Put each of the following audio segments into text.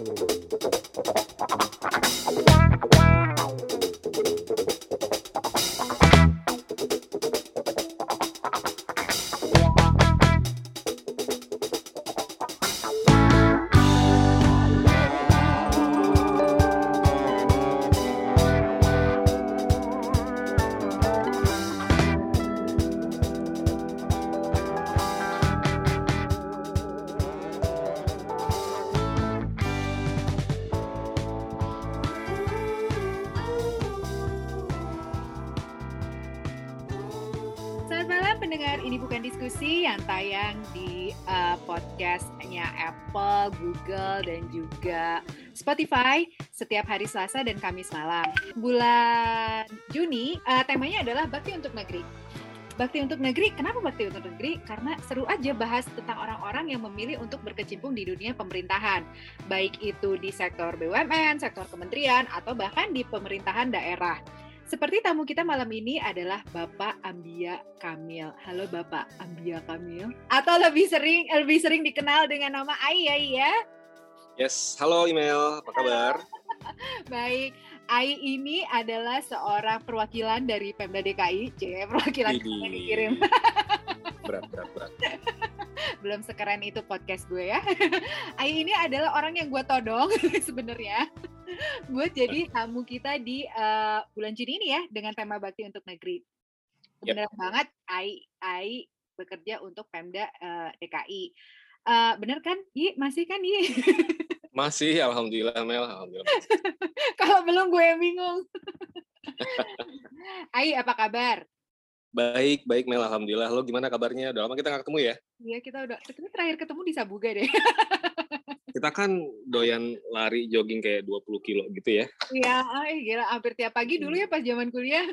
Selamat setiap hari Selasa dan Kamis malam. Bulan Juni, uh, temanya adalah Bakti untuk Negeri. Bakti untuk Negeri, kenapa Bakti untuk Negeri? Karena seru aja bahas tentang orang-orang yang memilih untuk berkecimpung di dunia pemerintahan. Baik itu di sektor BUMN, sektor kementerian, atau bahkan di pemerintahan daerah. Seperti tamu kita malam ini adalah Bapak Ambia Kamil. Halo Bapak Ambia Kamil. Atau lebih sering lebih sering dikenal dengan nama Ai Ai ya. Yes, halo email, apa kabar? Baik, Ai ini adalah seorang perwakilan dari Pemda DKI. C, perwakilan yang dikirim. Berat, berat, berat. Belum sekeren itu podcast gue ya. Ai ini adalah orang yang gue todong sebenarnya. buat jadi tamu kita di eh, bulan Juni ini ya dengan tema Bakti untuk Negeri. Yap. Bener banget, Ai Ai bekerja untuk Pemda eh, DKI. Eh, bener kan? Yi, masih kan Yi? Masih, alhamdulillah Mel, alhamdulillah. Kalau belum gue yang bingung. Ai, apa kabar? Baik, baik Mel, alhamdulillah. Lo gimana kabarnya? Udah lama kita nggak ketemu ya? Iya, kita udah kita terakhir ketemu di Sabuga deh. Kita kan doyan lari jogging kayak 20 kilo gitu ya. Iya, ay, gila hampir tiap pagi dulu ya pas zaman kuliah.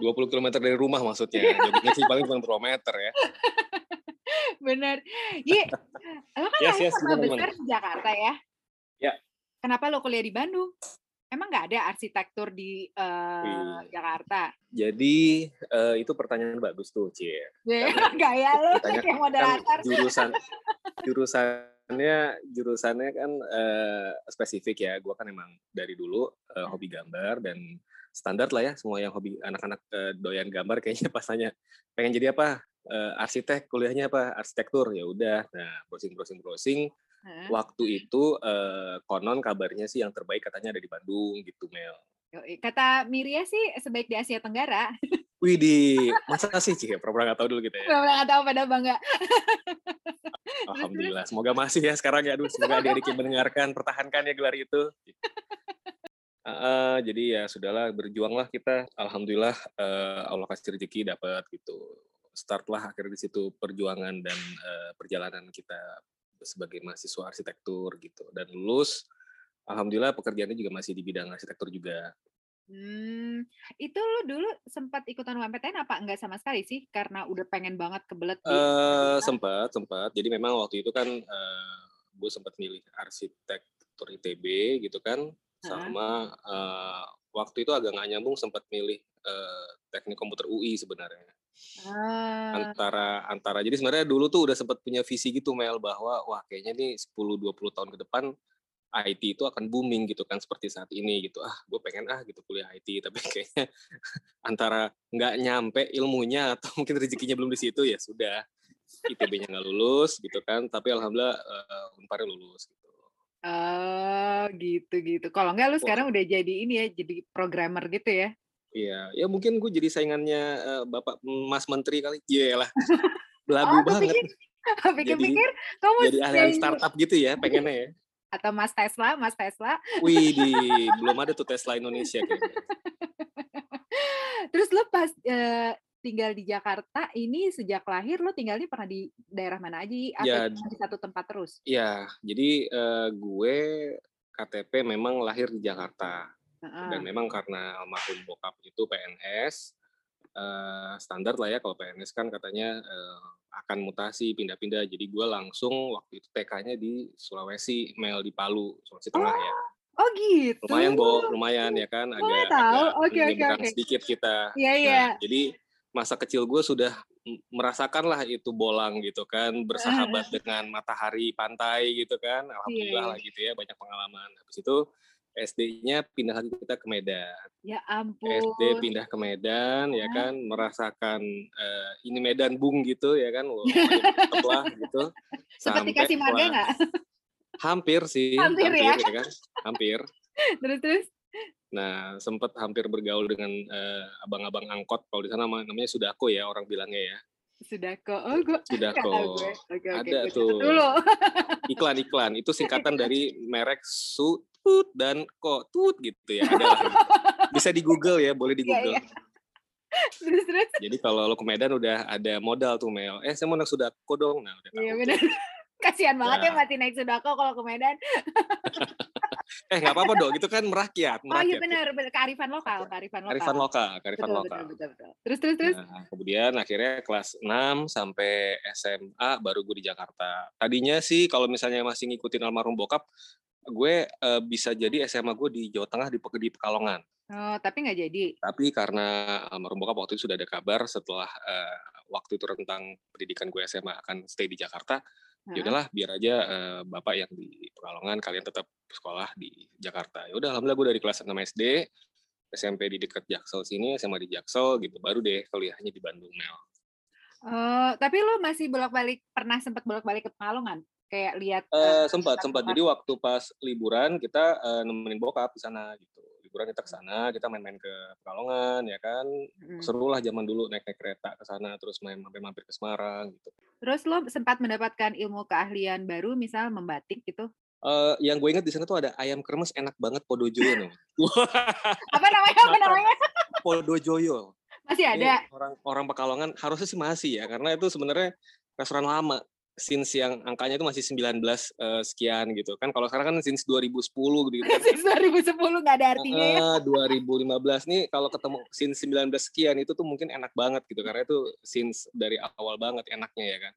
20 km dari rumah maksudnya. Joggingnya sih paling cuma berapa meter ya. Bener. Yi, lo kan Yes, yes, sama gimana, besar di Jakarta ya? Ya. Kenapa lo kuliah di Bandung? Emang nggak ada arsitektur di eh, Wih. Jakarta? Jadi eh, itu pertanyaan bagus tuh, Cie. Ya, gaya lo Ditanya kayak kan moderator. jurusan jurusannya jurusannya kan eh, spesifik ya. Gua kan emang dari dulu eh, hobi gambar dan standar lah ya semua yang hobi anak-anak eh, doyan gambar kayaknya pas tanya pengen jadi apa Eh, arsitek kuliahnya apa arsitektur ya udah nah browsing browsing browsing Hah? waktu itu eh, konon kabarnya sih yang terbaik katanya ada di Bandung gitu Mel. Kata Miria sih sebaik di Asia Tenggara. Wih di masa sih sih pernah nggak tahu dulu gitu ya Benar-benar nggak tahu pada bangga. Alhamdulillah semoga masih ya sekarang ya aduh semoga adik adik mendengarkan pertahankan ya gelar itu Eh, eh, jadi ya sudahlah berjuanglah kita alhamdulillah eh, Allah kasih rezeki dapat gitu startlah akhirnya di situ perjuangan dan eh, perjalanan kita sebagai mahasiswa arsitektur gitu. Dan lulus alhamdulillah pekerjaannya juga masih di bidang arsitektur juga. Hmm, itu lo dulu sempat ikutan UMPTN apa enggak sama sekali sih? Karena udah pengen banget kebelet eh sempat sempat. Jadi memang waktu itu kan eh, gue sempat milih arsitektur ITB gitu kan. Sama eh, waktu itu agak nggak nyambung sempat milih eh, teknik komputer UI sebenarnya Ah, antara antara jadi sebenarnya dulu tuh udah sempat punya visi gitu Mel bahwa wah kayaknya nih 10 20 tahun ke depan IT itu akan booming gitu kan seperti saat ini gitu ah gue pengen ah gitu kuliah IT tapi kayaknya antara nggak nyampe ilmunya atau mungkin rezekinya belum di situ ya sudah ITB-nya nggak lulus gitu kan tapi alhamdulillah uh, unparnya lulus gitu oh, gitu gitu. Kalau enggak lu Wah. sekarang udah jadi ini ya, jadi programmer gitu ya? Iya ya mungkin gue jadi saingannya eh, bapak Mas Menteri kali. Iya lah. Belagu Oh, banget. pikir- Pikir-pikir kamu jadi ahli startup gitu ya pengennya ya. Atau Mas Tesla, Mas Tesla. Wih, di belum ada tuh Tesla Indonesia kayaknya. Terus lu pas eh, tinggal di Jakarta ini sejak lahir lu tinggalnya pernah di daerah mana aja? Atau Ya, di satu tempat terus? Iya, jadi eh, gue KTP memang lahir di Jakarta Dan memang karena almarhum bokap itu PNS eh, standar lah ya kalau PNS kan katanya eh, akan mutasi pindah-pindah. Jadi gue langsung waktu itu TK-nya di Sulawesi, Mel di Palu, Sulawesi Tengah ya. Oh gitu. Lumayan, Bo, lumayan ya kan agak tahu. agak Oke, oke, menyeberang oke. sedikit kita. Iya iya. Nah, jadi masa kecil gue sudah merasakan lah itu bolang gitu kan bersahabat dengan matahari pantai gitu kan alhamdulillah yeah. lah gitu ya banyak pengalaman habis itu SD-nya pindah lagi kita ke Medan. Ya ampun. SD pindah ke Medan ya kan merasakan uh, ini Medan Bung gitu ya kan. Wah, lah gitu. Seperti kasih marga nggak? Hampir sih. Hampir, hampir ya? ya kan? Hampir. terus terus. Nah, sempat hampir bergaul dengan uh, abang-abang angkot. Kalau di sana namanya Sudako ya orang bilangnya ya. Sudako. Oh, gua Sudako. Okay, Ada tuh. Iklan-iklan. Itu singkatan dari merek Su tut dan kok tut gitu ya ada bisa di Google ya boleh di iya, Google. yeah, yeah. terus terus. Jadi kalau lo ke Medan udah ada modal tuh Mel. Eh saya mau naik sudako dong. Nah udah iya benar kasihan banget ya nah. ya mati naik sudako kalau ke Medan. Eh nggak apa-apa dong itu kan merakyat, merakyat oh iya benar benar kearifan lokal kearifan lokal. Kearifan lokal kearifan betul, lokal. betul, betul, betul. terus terus terus. Nah, kemudian akhirnya kelas 6 sampai SMA baru gue di Jakarta. Tadinya sih kalau misalnya masih ngikutin almarhum bokap gue uh, bisa jadi SMA gue di Jawa Tengah di, di Pekalongan. Oh, tapi nggak jadi. Tapi karena almarhum bokap waktu itu sudah ada kabar setelah uh, waktu itu tentang pendidikan gue SMA akan stay di Jakarta, uh-huh. ya udahlah biar aja uh, bapak yang di Pekalongan kalian tetap sekolah di Jakarta. Ya udah alhamdulillah gue dari kelas 6 SD, SMP di dekat Jaksel sini, SMA di Jaksel gitu, baru deh kuliahnya di Bandung Mel. Uh, tapi lo masih bolak-balik pernah sempat bolak-balik ke Pekalongan? Kayak lihat uh, sempat sempat jadi waktu pas liburan kita uh, nemenin bokap di sana gitu liburan kita ke sana kita main-main ke Pekalongan ya kan hmm. seru lah zaman dulu naik naik kereta ke sana terus main mampir mampir ke Semarang gitu terus lo sempat mendapatkan ilmu keahlian baru misal membatik gitu Uh, yang gue inget di sana tuh ada ayam kremes enak banget Podojoyo nih. apa namanya? Apa namanya? Podojoyo. Masih ada. Ini orang orang Pekalongan harusnya sih masih ya karena itu sebenarnya restoran lama since yang angkanya itu masih 19 uh, eh, sekian gitu kan. Kalau sekarang kan since 2010 gitu kan. since 2010 nggak ada artinya uh, ya. 2015 nih kalau ketemu since 19 sekian itu tuh mungkin enak banget gitu karena itu since dari awal banget enaknya ya kan.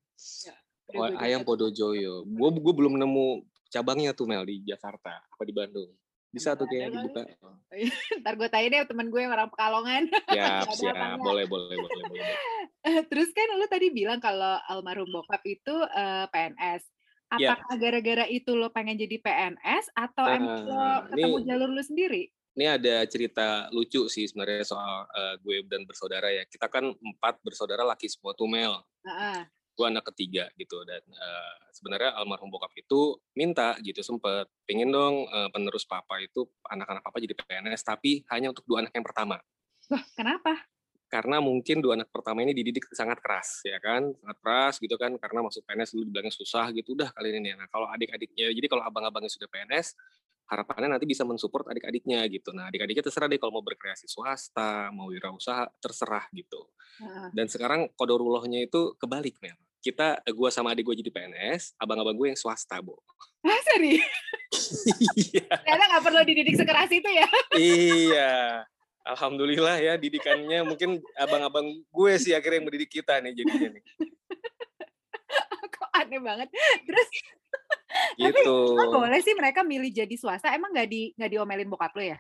Ya, ayam Podojoyo. Gue gue belum nemu cabangnya tuh Mel di Jakarta apa di Bandung. Bisa tuh kayak dibuka. Ntar gue tanya deh temen gue yang orang Pekalongan. Siap, siap. Boleh, boleh, boleh, boleh. Terus kan lu tadi bilang kalau almarhum bokap itu uh, eh, PNS. Ya. Apakah gara-gara yeah. itu lo pengen jadi PNS atau uh, emang lo ketemu ini, jalur lu sendiri? Ini ada cerita lucu sih sebenarnya soal uh, gue dan bersaudara ya. Kita kan empat bersaudara laki semua tuh Mel. Uh -uh gue anak ketiga gitu dan uh, sebenarnya almarhum bokap itu minta gitu sempet pengen dong uh, penerus papa itu anak-anak papa jadi PNS tapi hanya untuk dua anak yang pertama. Wah kenapa? Karena mungkin dua anak pertama ini dididik sangat keras ya kan sangat keras gitu kan karena masuk PNS dulu dibilangnya susah gitu udah kali ini nah kalau adik-adiknya jadi kalau abang-abangnya sudah PNS harapannya nanti bisa mensupport adik-adiknya gitu. Nah, adik-adiknya terserah deh kalau mau berkreasi swasta, mau wirausaha, terserah gitu. Dan sekarang kodorulohnya itu kebalik, Mel. Kita, gue sama adik gue jadi PNS, abang-abang gue yang swasta, Bu. Ah, serius? iya. Ternyata nggak perlu dididik sekeras itu ya? iya. Alhamdulillah ya didikannya mungkin abang-abang gue sih akhirnya yang mendidik kita nih jadinya nih. Aneh banget. Terus gitu. Tapi boleh sih mereka milih jadi swasta. Emang nggak di nggak diomelin bokap lo ya?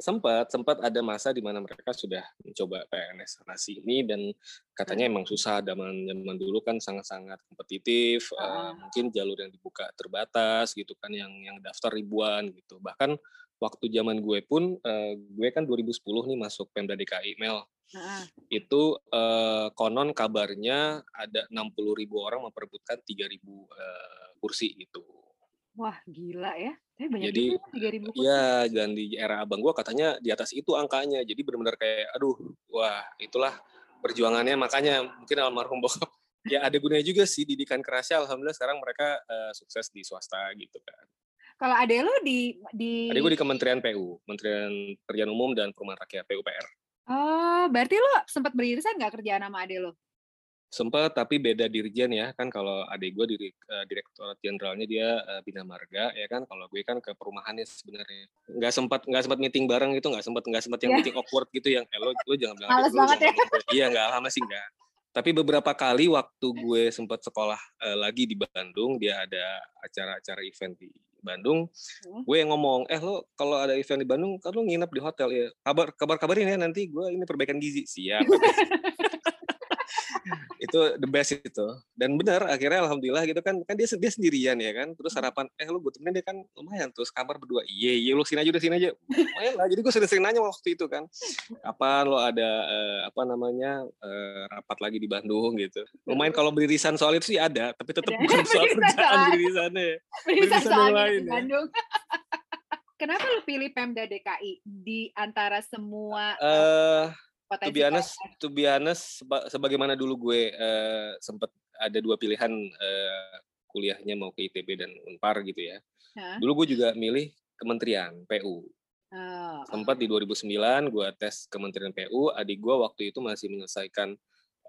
Sempat, sempat ada masa di mana mereka sudah mencoba PNS sana sini dan katanya hmm. emang susah zaman zaman dulu kan sangat-sangat kompetitif. Uh. Uh, mungkin jalur yang dibuka terbatas gitu kan yang yang daftar ribuan gitu. Bahkan waktu zaman gue pun uh, gue kan 2010 nih masuk Pemda DKI Mel. Uh. Itu uh, konon kabarnya ada 60 ribu orang memperebutkan 3 ribu uh, kursi gitu. Wah gila ya. Tapi banyak Jadi juga 3000 kursi. Ya dan di era abang gua katanya di atas itu angkanya. Jadi benar-benar kayak aduh wah itulah perjuangannya makanya mungkin almarhum bokap ya ada gunanya juga sih didikan kerasnya alhamdulillah sekarang mereka uh, sukses di swasta gitu kan. Kalau ada lo di di Adek gue di Kementerian PU, Kementerian Kerjaan Umum dan Perumahan Rakyat PUPR. Oh, berarti lo sempat beririsan nggak kerjaan sama ade lo? Sempat, tapi beda dirjen ya. Kan kalau adik gue di uh, direktorat jenderalnya dia uh, bina marga ya kan. Kalau gue kan ke perumahannya sebenarnya. Nggak sempat nggak sempat meeting bareng itu nggak sempat nggak sempat yang yeah. meeting awkward gitu yang eh, lo lo jangan bilang Males banget ya. Iya nggak lama sih nggak. Tapi beberapa kali waktu gue sempat sekolah uh, lagi di Bandung, dia ada acara-acara event di Bandung, hmm. gue yang ngomong, eh lo kalau ada event di Bandung, kan lo nginep di hotel ya. Kabar kabar kabarin ya nanti gue ini perbaikan gizi siap. itu the best itu dan benar akhirnya alhamdulillah gitu kan kan dia dia sendirian ya kan terus Hmm. harapan eh lu gue temenin dia kan lumayan terus kamar berdua iya iya lu sini aja udah sini aja lumayan lah jadi gue sering-sering nanya waktu itu kan kapan lo ada eh, apa namanya eh, rapat lagi di Bandung gitu lumayan kalau beririsan soal itu sih ada tapi tetap Ada. bukan soal Beririsan kerjaan soal- beririsannya Bisa soalnya lain di ya. Bandung. Kenapa lu pilih Pemda DKI di antara semua eh potensi to be honest, to be honest, seba- sebagaimana dulu gue eh, sempat ada dua pilihan eh, kuliahnya mau ke ITB dan Unpar gitu ya. Hah? Dulu gue juga milih kementerian PU. Oh, Sempat di 2009 gue tes kementerian PU, adik gue waktu itu masih menyelesaikan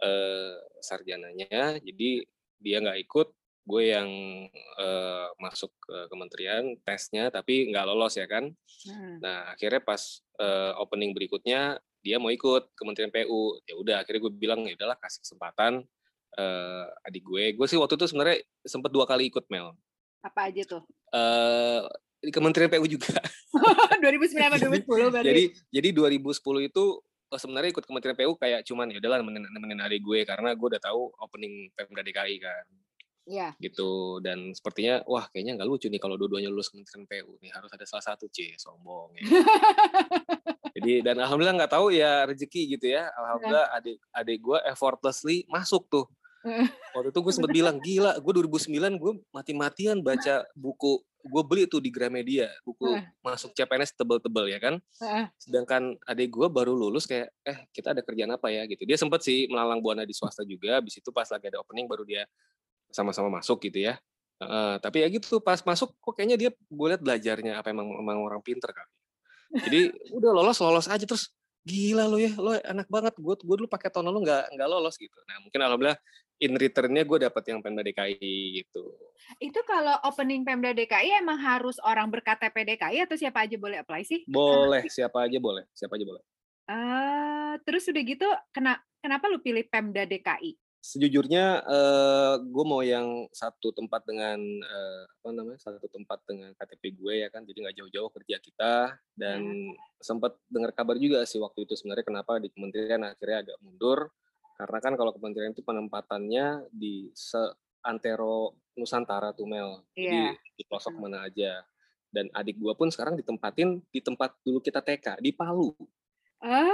eh, sarjananya, jadi dia nggak ikut. Gue yang eh, masuk ke kementerian tesnya, tapi nggak lolos ya kan. hmm. Nah, akhirnya pas eh, opening berikutnya dia mau ikut Kementerian PU. Ya udah, akhirnya gue bilang ya udahlah kasih kesempatan eh, adik gue. Gue sih waktu itu sebenarnya sempat dua kali ikut Mel. Apa aja tuh? Eh di Kementerian PU juga. 2009 sama 2010 berarti. jadi jadi 2010 itu eh, sebenarnya ikut Kementerian PU kayak cuman ya udahlah nemenin, nemenin adik gue karena gue udah tahu opening Pemda DKI kan Iya. gitu dan sepertinya wah kayaknya nggak lucu nih kalau dua-duanya lulus Kementerian PU nih harus ada salah satu c sombong ya. Jadi dan alhamdulillah nggak tahu ya rezeki gitu ya. Alhamdulillah adik adik gue effortlessly masuk tuh. Waktu itu gue sempat bilang gila, gue 2009 gue mati-matian baca buku gue beli tuh di Gramedia buku Heeh. masuk CPNS tebel-tebel ya kan. Heeh. Sedangkan adik gue baru lulus kayak eh kita ada kerjaan apa ya gitu. Dia sempat sih melalang buana di swasta juga. Habis itu pas lagi ada opening baru dia sama-sama masuk gitu ya. Heeh, tapi ya gitu pas masuk kok kayaknya dia gue liat belajarnya apa emang emang orang pinter kali. Jadi udah lolos lolos aja terus gila lo ya lo enak banget gue gue dulu pakai tahun lalu nggak nggak lolos gitu. Nah mungkin alhamdulillah in returnnya gue dapet yang Pemda DKI gitu. Itu kalau opening Pemda DKI emang harus orang berKTP DKI atau siapa aja boleh apply sih? Boleh siapa aja boleh siapa aja boleh. Ah, terus udah gitu kena kenapa lu pilih Pemda DKI? Sejujurnya eh, gue mau yang satu tempat dengan eh, apa namanya satu tempat dengan KTP gue ya kan jadi nggak jauh-jauh kerja kita. Dan sempat dengar kabar juga sih waktu itu sebenarnya kenapa di kementerian akhirnya agak mundur. Karena kan kalau kementerian itu penempatannya di seantero Nusantara tuh Mel. Jadi Iya. di pelosok Hmm. mana aja. Dan adik gue pun sekarang ditempatin di tempat dulu kita TK di Palu. Ah,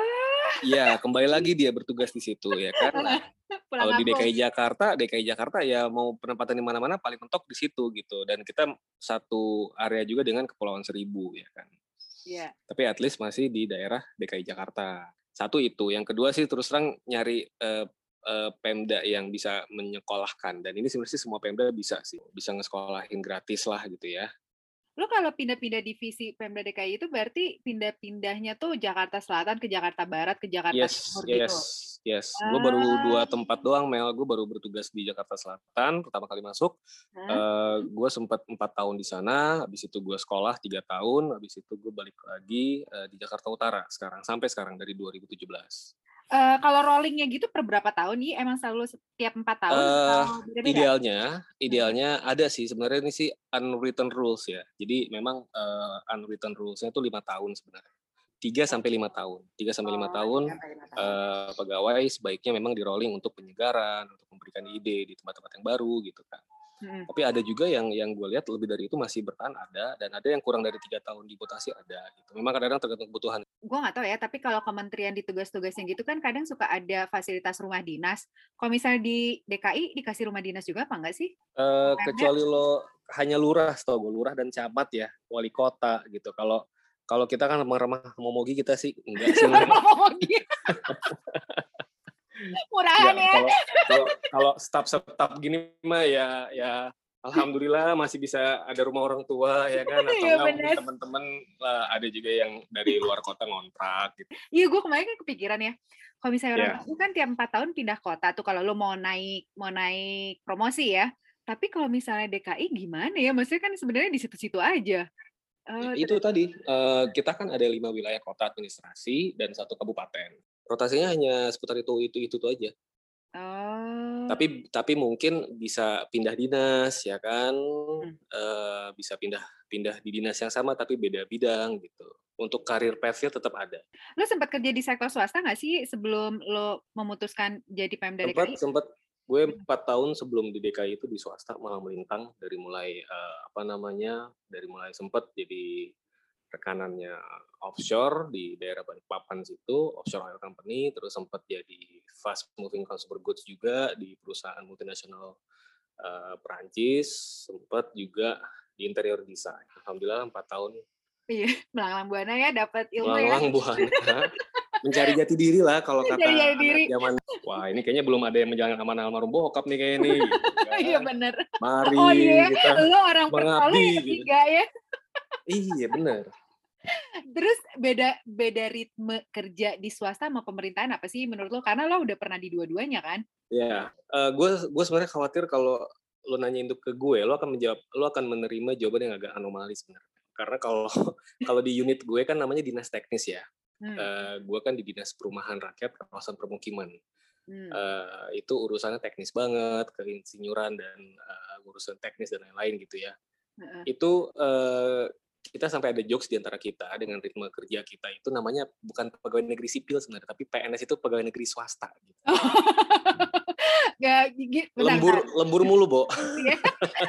Iya, kembali lagi dia bertugas di situ ya kan. Nah, kalau di. DKI Jakarta, DKI Jakarta ya mau penempatan di mana-mana paling mentok di situ gitu. Dan kita satu area juga dengan Kepulauan Seribu ya kan. Iya. Tapi at least masih di daerah DKI Jakarta. Satu itu. Yang kedua sih terus terang nyari eh, eh, Pemda yang bisa menyekolahkan. Dan ini sebenarnya semua Pemda bisa sih. Bisa ngesekolahin gratis lah gitu ya. Lu kalau pindah-pindah divisi Pemda DKI itu berarti pindah-pindahnya tuh Jakarta Selatan ke Jakarta Barat ke Jakarta Yes, Timur yes, gitu. yes. Gue baru dua Ah. tempat doang, Mel. Gue baru bertugas di Jakarta Selatan pertama kali masuk. Hah? gue sempat empat tahun di sana, habis itu gue sekolah tiga tahun, habis itu gue balik lagi eh, di Jakarta Utara sekarang sampai sekarang dari 2017. Eh, kalau rollingnya gitu per berapa tahun nih? Emang selalu setiap empat tahun? Eh, atau beda-beda? Idealnya, idealnya ada sih sebenarnya ini sih unwritten rules ya. Jadi memang eh, unwritten rulesnya itu lima tahun sebenarnya. Tiga sampai lima tahun, tiga sampai lima Oh, tahun tiga sampai lima tahun. eh, pegawai sebaiknya memang di rolling untuk penyegaran, untuk memberikan ide di tempat-tempat yang baru gitu kan. Mm-mm. Tapi ada juga yang yang gue lihat lebih dari itu masih bertahan ada dan ada yang kurang dari tiga tahun dimutasi ada gitu. Memang kadang-kadang tergantung kebutuhan. Gue nggak tahu ya, tapi kalau kementerian di tugas-tugasnya gitu kan kadang suka ada fasilitas rumah dinas. Kalau misalnya di DKI dikasih rumah dinas juga apa enggak sih? Eh, Ada. kecuali lo hanya lurah, tau gue lurah dan camat ya, wali kota gitu. Kalau kalau kita kan remah-remah momogi kita sih enggak sih. Murahan ya. kalau kalau kalau staf-staf gini mah ya ya alhamdulillah masih bisa ada rumah orang tua ya kan atau Iya, enggak mungkin benar. teman-teman lah ada juga yang dari luar kota ngontrak gitu. Iya, gue kemarin kan kepikiran ya. Kalau misalnya orang Iya. itu kan tiap empat tahun pindah kota tuh kalau lo mau naik mau naik promosi ya. Tapi kalau misalnya DKI gimana ya? Maksudnya kan sebenarnya di situ-situ aja. Eh, itu tadi eh, kita kan ada lima wilayah kota administrasi dan satu kabupaten. Rotasinya hanya seputar itu itu itu, itu aja. Oh. Tapi tapi mungkin bisa pindah dinas ya kan, Hmm. Eh, bisa pindah pindah di dinas yang sama tapi beda bidang gitu. Untuk karir path-nya tetap ada. lo sempat kerja di sektor swasta nggak sih sebelum lo memutuskan jadi Pemda Sempat DKI? sempat gue empat tahun sebelum di DKI itu di swasta malah melintang dari mulai uh, apa namanya dari mulai sempat jadi rekanannya offshore di daerah Balikpapan situ offshore oil company terus sempat jadi fast moving consumer goods juga di perusahaan multinasional uh, Perancis sempat juga di interior design alhamdulillah empat tahun iya melanglang buana ya dapat ilmu melanglang ya buana mencari jati diri lah kalau kata diri. zaman wah ini kayaknya belum ada yang menjalankan amanah almarhum bokap nih kayak ini gitu, kan. iya benar mari oh, iya. kita lo orang mengabdi gitu. ya iya benar Terus beda beda ritme kerja di swasta sama pemerintahan apa sih menurut lo? Karena lo udah pernah di dua-duanya kan? Ya, uh, gue gue sebenarnya khawatir kalau lo nanya itu ke gue, lo akan menjawab, lo akan menerima jawaban yang agak anomali sebenarnya. Karena kalau kalau di unit gue kan namanya dinas teknis ya. Hmm. Uh, eh, gue kan di dinas perumahan rakyat kawasan permukiman. Hmm. Uh, itu urusannya teknis banget, keinsinyuran dan uh, urusan teknis dan lain-lain gitu ya. Uh-uh. Itu uh, kita sampai ada jokes di antara kita dengan ritme kerja kita itu namanya bukan pegawai negeri sipil sebenarnya, tapi PNS itu pegawai negeri swasta. Gitu. Gak, bentar, lembur bentar. lembur mulu, Bo. Iya.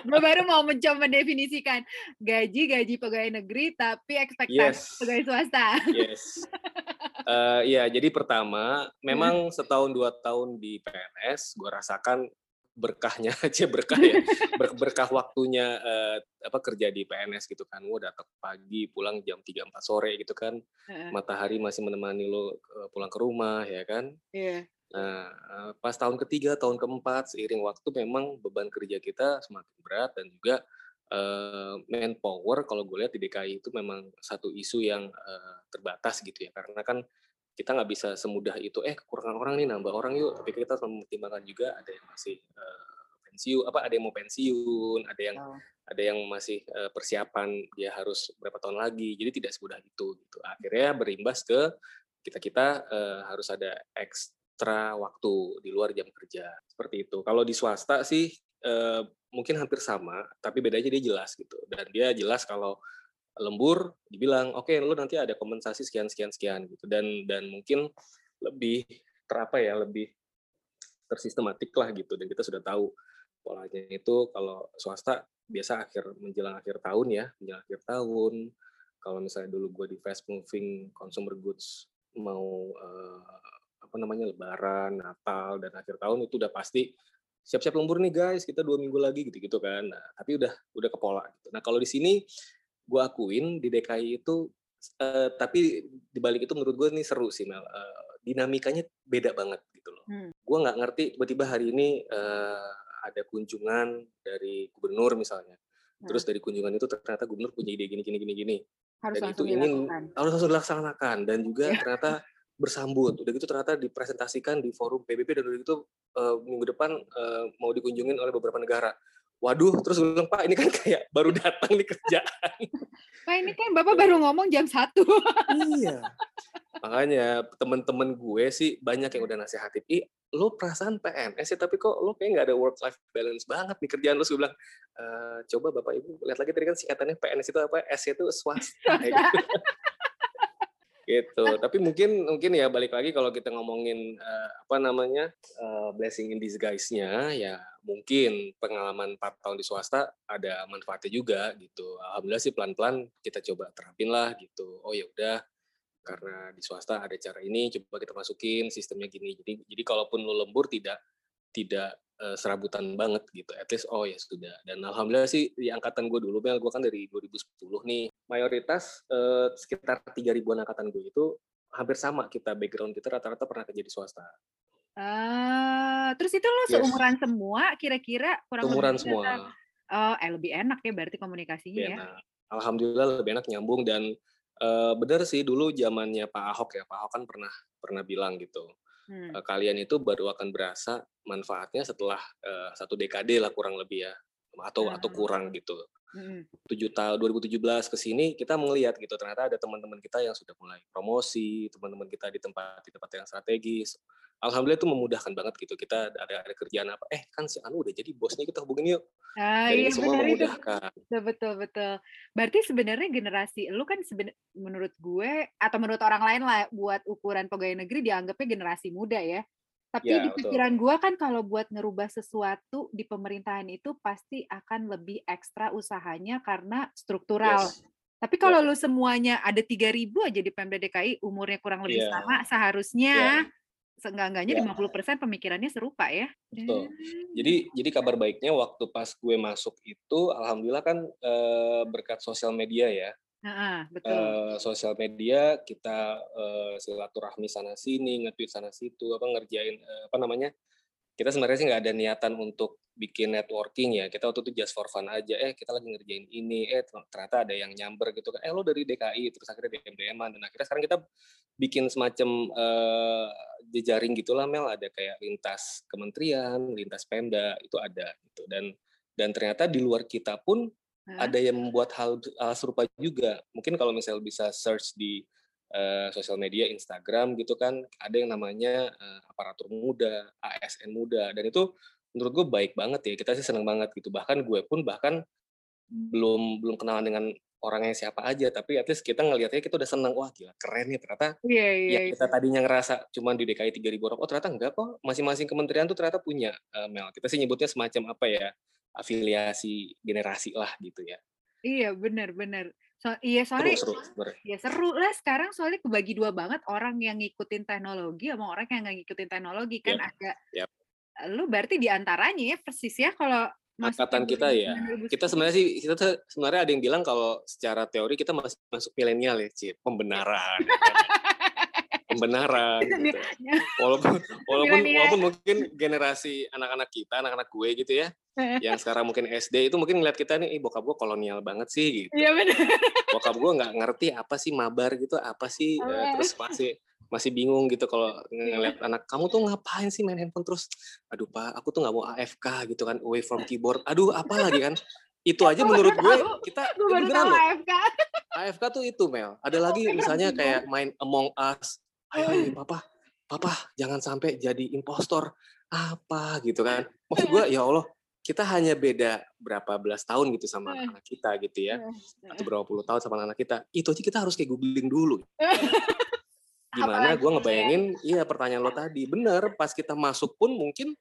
Gue baru mau mencoba mendefinisikan gaji gaji pegawai negeri tapi ekspektasi yes. pegawai swasta. Yes. Uh, ya, jadi pertama, memang setahun dua tahun di PNS, gue rasakan berkahnya aja berkah ya. Ber berkah waktunya uh, apa kerja di PNS gitu kan. Gue datang pagi pulang jam 3 4 sore gitu kan. Uh. matahari masih menemani lo uh, pulang ke rumah ya kan. Yeah. nah uh, pas tahun ketiga tahun keempat seiring waktu memang beban kerja kita semakin berat dan juga uh, manpower kalau gue lihat di DKI itu memang satu isu yang uh, terbatas gitu ya. Karena kan kita nggak bisa semudah itu eh kekurangan orang nih nambah orang yuk. Tapi kita harus mempertimbangkan juga ada yang masih uh, pensiun apa ada yang mau pensiun ada yang oh. ada yang masih uh, persiapan dia harus berapa tahun lagi. Jadi tidak semudah itu gitu. Akhirnya berimbas ke kita kita uh, harus ada ekstra waktu di luar jam kerja. Seperti itu. Kalau di swasta sih uh, mungkin hampir sama tapi bedanya dia jelas gitu. Dan dia jelas kalau lembur dibilang oke okay, lu nanti ada kompensasi sekian sekian sekian gitu. Dan dan mungkin lebih terapa ya lebih tersistematik lah gitu dan kita sudah tahu polanya itu kalau swasta biasa akhir menjelang akhir tahun ya menjelang akhir tahun. Kalau misalnya dulu gue di fast moving consumer goods mau uh, apa namanya lebaran natal dan akhir tahun itu udah pasti siap-siap lembur nih guys kita dua minggu lagi gitu gitu kan. Nah, tapi udah udah ke pola gitu. Nah kalau di sini gue akuin di DKI itu uh, tapi dibalik itu menurut gue ini seru sih Mel. Uh, dinamikanya beda banget gitu loh. Hmm. gue nggak ngerti tiba-tiba hari ini uh, ada kunjungan dari gubernur misalnya. Hmm. terus dari kunjungan itu ternyata gubernur punya ide gini gini gini gini. Harus dan itu ingin harus langsung dilaksanakan dan juga yeah. ternyata bersambut. Udah gitu ternyata dipresentasikan di forum PBB dan udah gitu uh, minggu depan uh, mau dikunjungin oleh beberapa negara waduh terus gue bilang pak ini kan kayak baru datang di kerjaan. Pak ini kan bapak baru ngomong jam satu. Iya. Makanya temen-temen gue sih banyak yang udah nasihatin ih lo perasaan PNS sih tapi kok lo kayak nggak ada work life balance banget di kerjaan. Lo gue bilang e, coba bapak ibu lihat lagi tadi kan singkatannya PNS itu apa? S itu swasta. Gitu. Tapi mungkin mungkin ya balik lagi kalau kita ngomongin uh, apa namanya uh, blessing in disguise-nya ya mungkin pengalaman 4 tahun di swasta ada manfaatnya juga gitu alhamdulillah sih pelan-pelan kita coba terapin lah gitu oh ya udah karena di swasta ada cara ini coba kita masukin sistemnya gini jadi jadi kalaupun lu lembur tidak tidak uh, serabutan banget gitu. At least oh ya sudah. Dan alhamdulillah sih di angkatan gue dulu, Mel, gue kan dari 2010 nih. Mayoritas uh, sekitar 3 ribuan angkatan gue itu hampir sama kita background kita rata-rata pernah kerja di swasta. Uh, terus itu lo seumuran yes. semua kira-kira kurang Seumuran semua. Oh, eh lebih enak ya berarti komunikasinya ya. Alhamdulillah lebih enak nyambung dan uh, benar sih dulu zamannya Pak Ahok ya. Pak Ahok kan pernah pernah bilang gitu hmm. kalian itu baru akan berasa manfaatnya setelah uh, satu dekade lah kurang lebih ya atau hmm. atau kurang gitu. Tujuh tahun 2017 ke sini kita melihat gitu ternyata ada teman-teman kita yang sudah mulai promosi, teman-teman kita di tempat di tempat yang strategis. Alhamdulillah itu memudahkan banget gitu. Kita ada ada kerjaan apa? Eh kan si Anu udah jadi bosnya kita hubungin yuk. Ah, iya, semua memudahkan. Itu. Betul betul. Berarti sebenarnya generasi lu kan seben menurut gue atau menurut orang lain lah buat ukuran pegawai negeri dianggapnya generasi muda ya. Tapi Ya, di pikiran gue kan kalau buat ngerubah sesuatu di pemerintahan itu pasti akan lebih ekstra usahanya karena struktural. Yes. Tapi kalau lu semuanya ada 3000 aja di Pemda DKI umurnya kurang lebih Iya. sama, seharusnya seenggak-enggaknya Iya. 50% pemikirannya serupa ya. Betul. Hmm. Jadi jadi kabar baiknya waktu pas gue masuk itu alhamdulillah kan eh, berkat sosial media ya. Eh, sosial media kita eh, silaturahmi sana sini, nge-tweet sana situ, apa ngerjain eh, apa namanya? Kita sebenarnya sih nggak ada niatan untuk bikin networking ya. Kita waktu itu just for fun aja. Eh kita lagi ngerjain ini. Eh ternyata ada yang nyamber gitu kan. Eh lo dari DKI terus akhirnya DM DM-an dan akhirnya sekarang kita bikin semacam eh, jejaring gitulah Mel. Ada kayak lintas kementerian, lintas Pemda itu ada gitu. Dan dan ternyata di luar kita pun Hah? ada yang membuat hal, hal serupa juga. Mungkin kalau misalnya bisa search di eh, sosial media, Instagram gitu kan, ada yang namanya eh, aparatur muda, ASN muda, dan itu menurut gue baik banget ya. Kita sih seneng banget gitu. Bahkan gue pun bahkan belum belum kenalan dengan orangnya siapa aja, tapi at least kita ngelihatnya kita udah seneng. Wah gila keren nih ternyata Iya, iya. ya iya. kita tadinya ngerasa cuman di DKI 3000 orang, oh ternyata enggak kok. Masing-masing kementerian tuh ternyata punya Mel. Kita sih nyebutnya semacam apa ya? Afiliasi generasi lah gitu ya. Iya, benar benar. So, iya Seru soalnya seru sebenarnya. ya seru lah sekarang soalnya kebagi dua banget orang yang ngikutin teknologi sama orang yang nggak ngikutin teknologi kan Yap, ada yap. lu berarti di antaranya ya persis ya kalau Angkatan kita ya. 2009, Kita sebenarnya sih kita tuh sebenarnya ada yang bilang kalau secara teori kita masih masuk milenial ya, Cip. Pembenaran. Pembenaran gitu. Walaupun walaupun walaupun mungkin generasi anak-anak kita, anak-anak gue gitu ya, yang sekarang mungkin SD itu mungkin ngeliat kita nih, "Ih, bokap gue kolonial banget sih gitu. Iya benar. Bokap gue nggak ngerti apa sih mabar gitu, apa sih eh, Oh. terus masih masih bingung gitu kalau ngeliat anak kamu tuh ngapain sih main handphone terus aduh pak aku tuh nggak mau AFK gitu kan away from keyboard aduh apa lagi kan itu aja Gua menurut gue tahu. kita Gue baru tahu AFK. AFK tuh itu Mel ada lagi misalnya kayak main Among Us ayo ayo papa papa jangan sampai jadi impostor. Apa gitu kan? Maksud gue ya Allah kita hanya beda berapa belas tahun gitu sama Eh. anak kita gitu ya Eh, atau berapa puluh tahun sama anak kita itu aja kita harus kayak googling dulu. Gimana gue ya. ngebayangin iya pertanyaan lo tadi bener pas kita masuk pun mungkin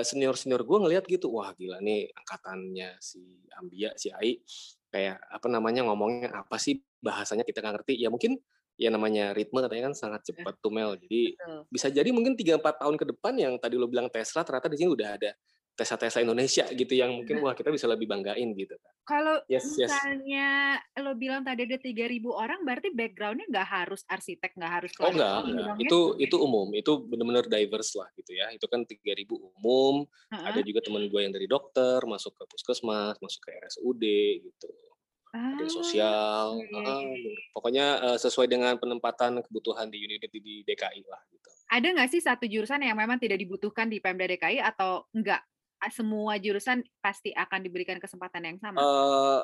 senior senior gue ngelihat gitu wah gila nih angkatannya si Ambia si Ai. Kayak apa namanya ngomongnya apa sih bahasanya kita nggak ngerti? Ya mungkin ya namanya ritme katanya kan sangat cepat tuh Mel jadi Betul. bisa jadi mungkin 3-4 tahun ke depan yang tadi lo bilang Tesla ternyata di sini udah ada Tesla Tesla Indonesia gitu yang mungkin wah kita bisa lebih banggain gitu kan Kalau yes yes misalnya lo bilang tadi ada 3000 orang, berarti backgroundnya nggak harus arsitek, nggak harus Oh enggak, enggak. dong ya? Itu itu umum, itu benar-benar diverse lah gitu ya. Itu kan 3000 umum. Ada Heeh. juga teman gue yang dari dokter, masuk ke puskesmas, masuk ke RSUD gitu. Ada yang Ah, sosial. iya, iya, ah, iya. pokoknya eh, sesuai dengan penempatan kebutuhan di unit di DKI lah gitu. Ada nggak sih satu jurusan yang memang tidak dibutuhkan di Pemda DKI atau enggak? Semua jurusan pasti akan diberikan kesempatan yang sama. Eh,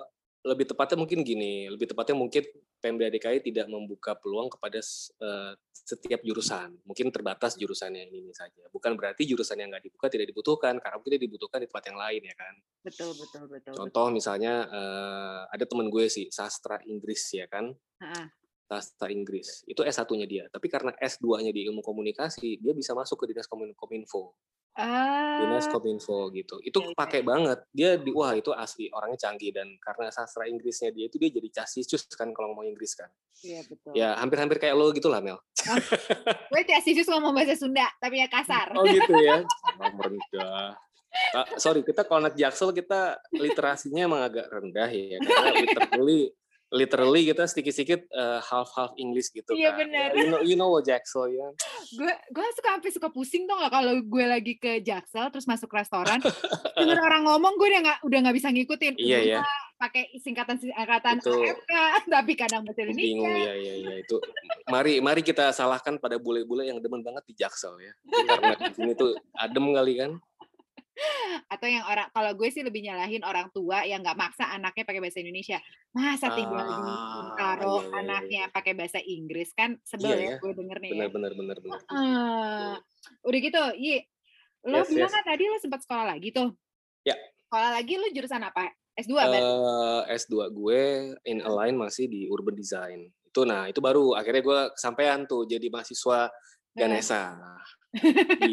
lebih tepatnya mungkin gini, lebih tepatnya mungkin Pemda DKI tidak membuka peluang kepada eh, setiap jurusan. Mungkin terbatas jurusan yang ini saja. Bukan berarti jurusan yang nggak dibuka tidak dibutuhkan, karena mungkin dia dibutuhkan di tempat yang lain ya kan. Betul, betul, betul. betul. Contoh misalnya eh, ada teman gue sih sastra Inggris ya kan, Heeh. Sastra Inggris. Itu S1-nya dia. Tapi karena S2-nya di ilmu komunikasi, dia bisa masuk ke Dinas Komin- Kominfo. Dinas Ah, Kominfo gitu. Itu Iya, iya. pakai banget. Dia di wah itu asli orangnya canggih dan karena sastra Inggrisnya dia itu dia jadi casisius kan kalau ngomong Inggris kan. iya betul. Ya hampir-hampir kayak lo gitu lah Mel. Gue tiap sisus ngomong bahasa Sunda, tapi ya kasar. Oh gitu ya. Nomor rendah. Ah, sorry, kita kalau anak Jaksel kita literasinya emang agak rendah ya karena literally literally kita sedikit-sedikit eh, half-half English gitu Iya, kan. benar. Ya, you know you know what Jaksel ya. gue gue suka sampai suka pusing tuh nggak kalau gue lagi ke Jaksel terus masuk restoran denger orang ngomong gue udah nggak udah nggak bisa ngikutin Iya Udah ya. pakai singkatan singkatan Itu AFK tapi kadang bahasa bingung Indonesia ya ya ya itu. Mari mari kita salahkan pada bule-bule yang demen banget di Jaksel ya. Karena di sini tuh adem kali kan. Atau yang orang kalau gue sih lebih nyalahin orang tua yang nggak maksa anaknya pakai bahasa Indonesia masa tinggal di Ah, Bintaro iya, iya, anaknya iya. payak bahasa Inggris kan sebel Iya ya ya. gue denger nih ya Benar benar benar benar. Udah gitu Yi lo Yes, bilang yes. kan tadi lo sempat sekolah lagi tuh Ya. sekolah lagi lo jurusan apa S2 berarti Eh, S2 gue in align masih di urban design. Itu nah, itu baru akhirnya gue kesampaian tuh jadi mahasiswa Ganesa. Di,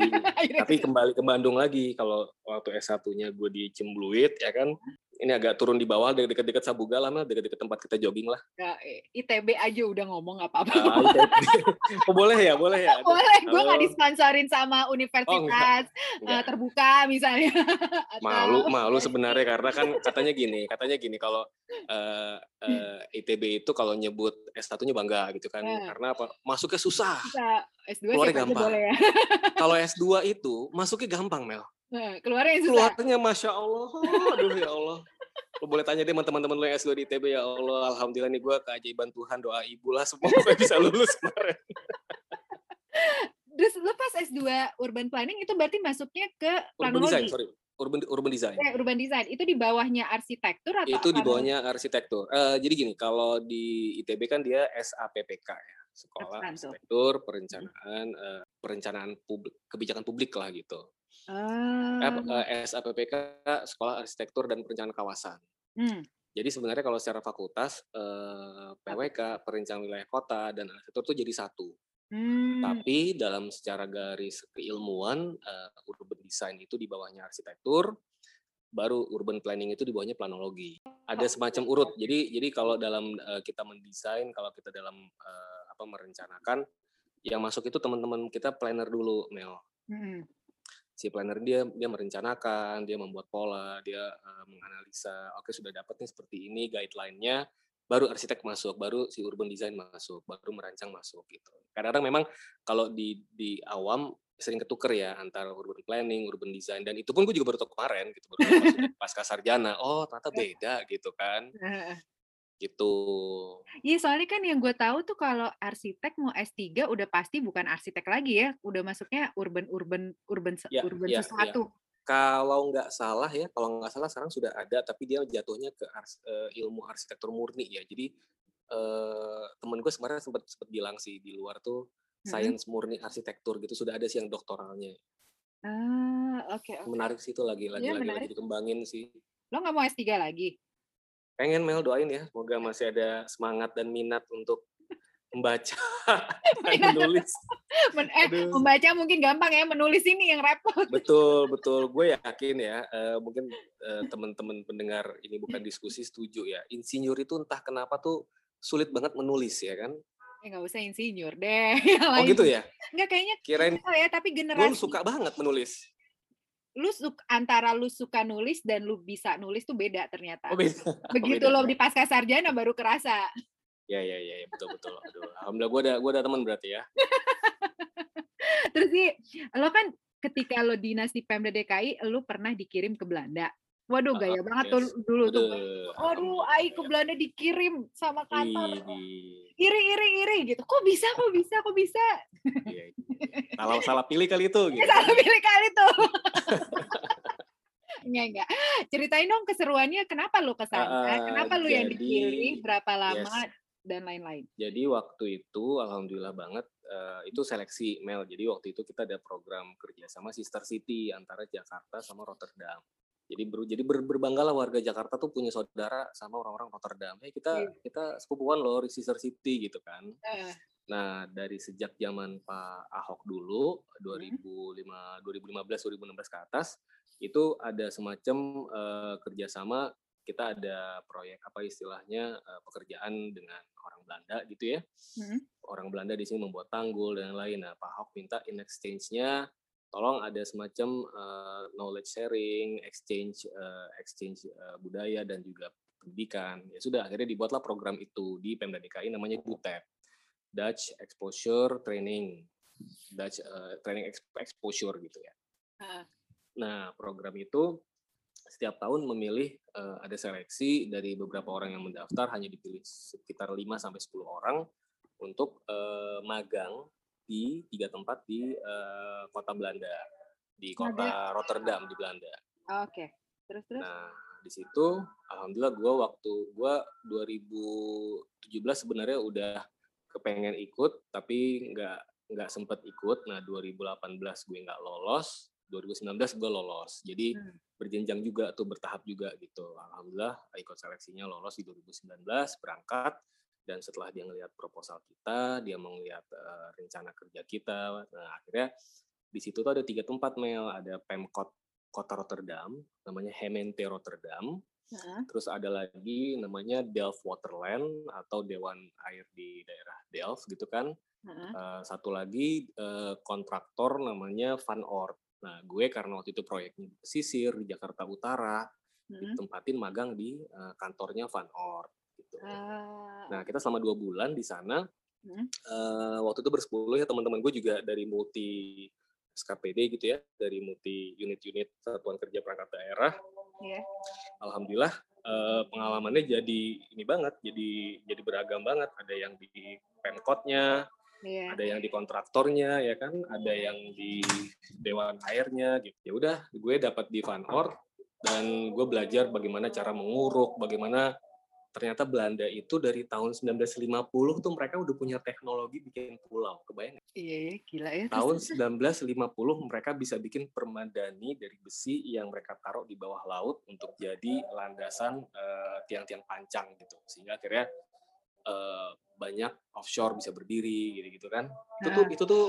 tapi kembali ke Bandung lagi kalau waktu S1-nya gue di Cembluit ya kan ini agak turun di bawah dari dekat-dekat Sabuga lah dekat-dekat tempat kita jogging lah. Ya, ITB aja udah ngomong nggak apa-apa. Ah, oh, boleh ya boleh ya. Boleh gue nggak disponsorin sama universitas oh, enggak. Uh, terbuka misalnya. Malu malu sebenarnya karena kan katanya gini katanya gini kalau uh, uh, ITB itu kalau nyebut S1-nya bangga gitu kan. Karena apa? Masuknya susah. S2 keluarnya gampang. ya. kalau S2 itu masuknya gampang Mel Nah, keluarnya susah. Keluarnya Masya Allah. Aduh ya Allah. Lo boleh tanya deh teman-teman lo yang S2 di ITB ya Allah. Alhamdulillah nih gue keajaiban Tuhan doa ibu lah semua gue bisa lulus kemarin. Terus lo pas S2 urban planning itu berarti masuknya ke urban design, sorry. Urban urban design. Ya, urban design. Itu di bawahnya arsitektur atau Itu di bawahnya arsitektur. Uh, jadi gini, kalau di ITB kan dia SAPPK ya. Sekolah Arsitektur, Perencanaan, uh, Perencanaan Publik, Kebijakan Publik lah gitu. Ah. SAPPK Sekolah Arsitektur dan Perencanaan Kawasan. Hmm. Jadi sebenarnya kalau secara fakultas eh, PWK Perencanaan Wilayah Kota dan Arsitektur itu jadi satu. Hmm. Tapi dalam secara garis keilmuan uh, urban design itu di bawahnya arsitektur, baru urban planning itu di bawahnya planologi. Ada semacam urut. Jadi jadi kalau dalam kita mendesain, kalau kita dalam apa merencanakan, yang masuk itu teman-teman kita planner dulu, Mel. Hmm si planner dia dia merencanakan, dia membuat pola, dia uh, menganalisa, oke okay, sudah dapat nih seperti ini guideline-nya, baru arsitek masuk, baru si urban design masuk, baru merancang masuk gitu. Kadang-kadang memang kalau di di awam sering ketuker ya antara urban planning, urban design dan itu pun gue juga baru tahu kemarin gitu baru pasca sarjana. Oh, ternyata beda gitu kan gitu. Iya, soalnya kan yang gue tahu tuh kalau arsitek mau S3 udah pasti bukan arsitek lagi ya, udah masuknya urban urban urban ya, urban ya, sesuatu. Ya. Kalau nggak salah ya, kalau nggak salah sekarang sudah ada, tapi dia jatuhnya ke ars, uh, ilmu arsitektur murni ya. Jadi uh, temen gue kemarin sempat sempat bilang sih di luar tuh hmm. sains murni arsitektur gitu sudah ada sih yang doktoralnya. Ah, oke. Okay, okay. Menarik sih itu lagi lagi ya, lagi, lagi dikembangin sih. Lo nggak mau S3 lagi? Pengen Mel doain ya. Semoga masih ada semangat dan minat untuk membaca menulis. Men, eh, membaca mungkin gampang ya menulis ini yang repot. Betul betul. Gue yakin ya uh, mungkin uh, teman-teman pendengar ini bukan diskusi setuju ya. Insinyur itu entah kenapa tuh sulit banget menulis ya kan? Eh nggak usah insinyur deh. oh gitu ya? Nggak kayaknya kirain ya, tapi generasi. Gue suka banget menulis lu suka, antara lu suka nulis dan lu bisa nulis tuh beda ternyata. Oh, beda. Begitu oh, beda. lo di pasca sarjana baru kerasa. Ya ya ya, ya betul betul. Aduh, alhamdulillah gue ada gue ada teman berarti ya. Terus sih lo kan ketika lo dinas di Pemda DKI lo pernah dikirim ke Belanda. Waduh gaya banget yes. tuh dulu tuh. Waduh, ai ke Belanda dikirim sama kantor. Iri iri iri gitu. Kok bisa? Kok bisa? Kok bisa? Iya, iya. Salah salah pilih kali itu gitu. Salah pilih kali tuh. Enggak, enggak. Ceritain dong keseruannya kenapa lu ke sana? Uh, kenapa lu yang dipilih? Berapa lama? Yes. dan lain-lain. Jadi waktu itu alhamdulillah banget uh, itu seleksi Mel. Jadi waktu itu kita ada program kerja sama Sister City antara Jakarta sama Rotterdam. Jadi ber, jadi ber, berbanggalah warga Jakarta tuh punya saudara sama orang-orang Rotterdam. Hey, kita yeah. kita sepupuan loh Sister City gitu kan. Uh. Nah, dari sejak zaman Pak Ahok dulu 2005 2015 2016 ke atas itu ada semacam uh, kerjasama kita ada proyek apa istilahnya uh, pekerjaan dengan orang Belanda gitu ya. Hmm. Orang Belanda di sini membuat tanggul dan lain. Nah, Pak Ahok minta in exchange-nya tolong ada semacam uh, knowledge sharing, exchange uh, exchange uh, budaya dan juga pendidikan. Ya sudah akhirnya dibuatlah program itu di Pemda DKI namanya DUTEP, Dutch Exposure Training, Dutch uh, Training Exposure gitu ya. Nah program itu setiap tahun memilih uh, ada seleksi dari beberapa orang yang mendaftar hanya dipilih sekitar 5 sampai 10 orang untuk uh, magang di tiga tempat di uh, kota Belanda, di kota Ada. Rotterdam di Belanda. Oh, Oke, okay. terus terus. Nah di situ, alhamdulillah gue waktu gue 2017 sebenarnya udah kepengen ikut, tapi nggak nggak sempet ikut. Nah 2018 gue nggak lolos, 2019 gue lolos. Jadi hmm. berjenjang juga tuh bertahap juga gitu. Alhamdulillah ikut seleksinya lolos di 2019 berangkat dan setelah dia ngelihat proposal kita, dia melihat uh, rencana kerja kita, nah akhirnya di situ tuh ada tiga tempat Mel, ada Pemkot Kota Rotterdam, namanya Hemente Rotterdam. Uh-huh. Terus ada lagi namanya Delft Waterland atau Dewan Air di daerah Delft gitu kan. Uh-huh. Uh, satu lagi uh, kontraktor namanya Van Oort. Nah, gue karena waktu itu proyeknya di pesisir di Jakarta Utara, ditempatin magang di uh, kantornya Van Oort. Gitu. Uh. Nah, kita selama dua bulan di sana. Uh-huh. Uh, waktu itu bersepuluh ya teman-teman gue juga dari multi SKPD gitu ya, dari multi unit-unit satuan kerja perangkat daerah Yeah. Alhamdulillah eh, pengalamannya jadi ini banget, jadi jadi beragam banget. Ada yang di pemkotnya, yeah. ada yang di kontraktornya, ya kan, ada yang di dewan airnya, gitu. Ya udah, gue dapat di Van Or dan gue belajar bagaimana cara menguruk, bagaimana ternyata Belanda itu dari tahun 1950 tuh mereka udah punya teknologi bikin pulau. Kebayang Iya, iya, gila ya. Tahun 1950 mereka bisa bikin permadani dari besi yang mereka taruh di bawah laut untuk jadi landasan uh, tiang-tiang pancang gitu. Sehingga akhirnya uh, banyak offshore bisa berdiri gitu-gitu kan. Itu tuh itu tuh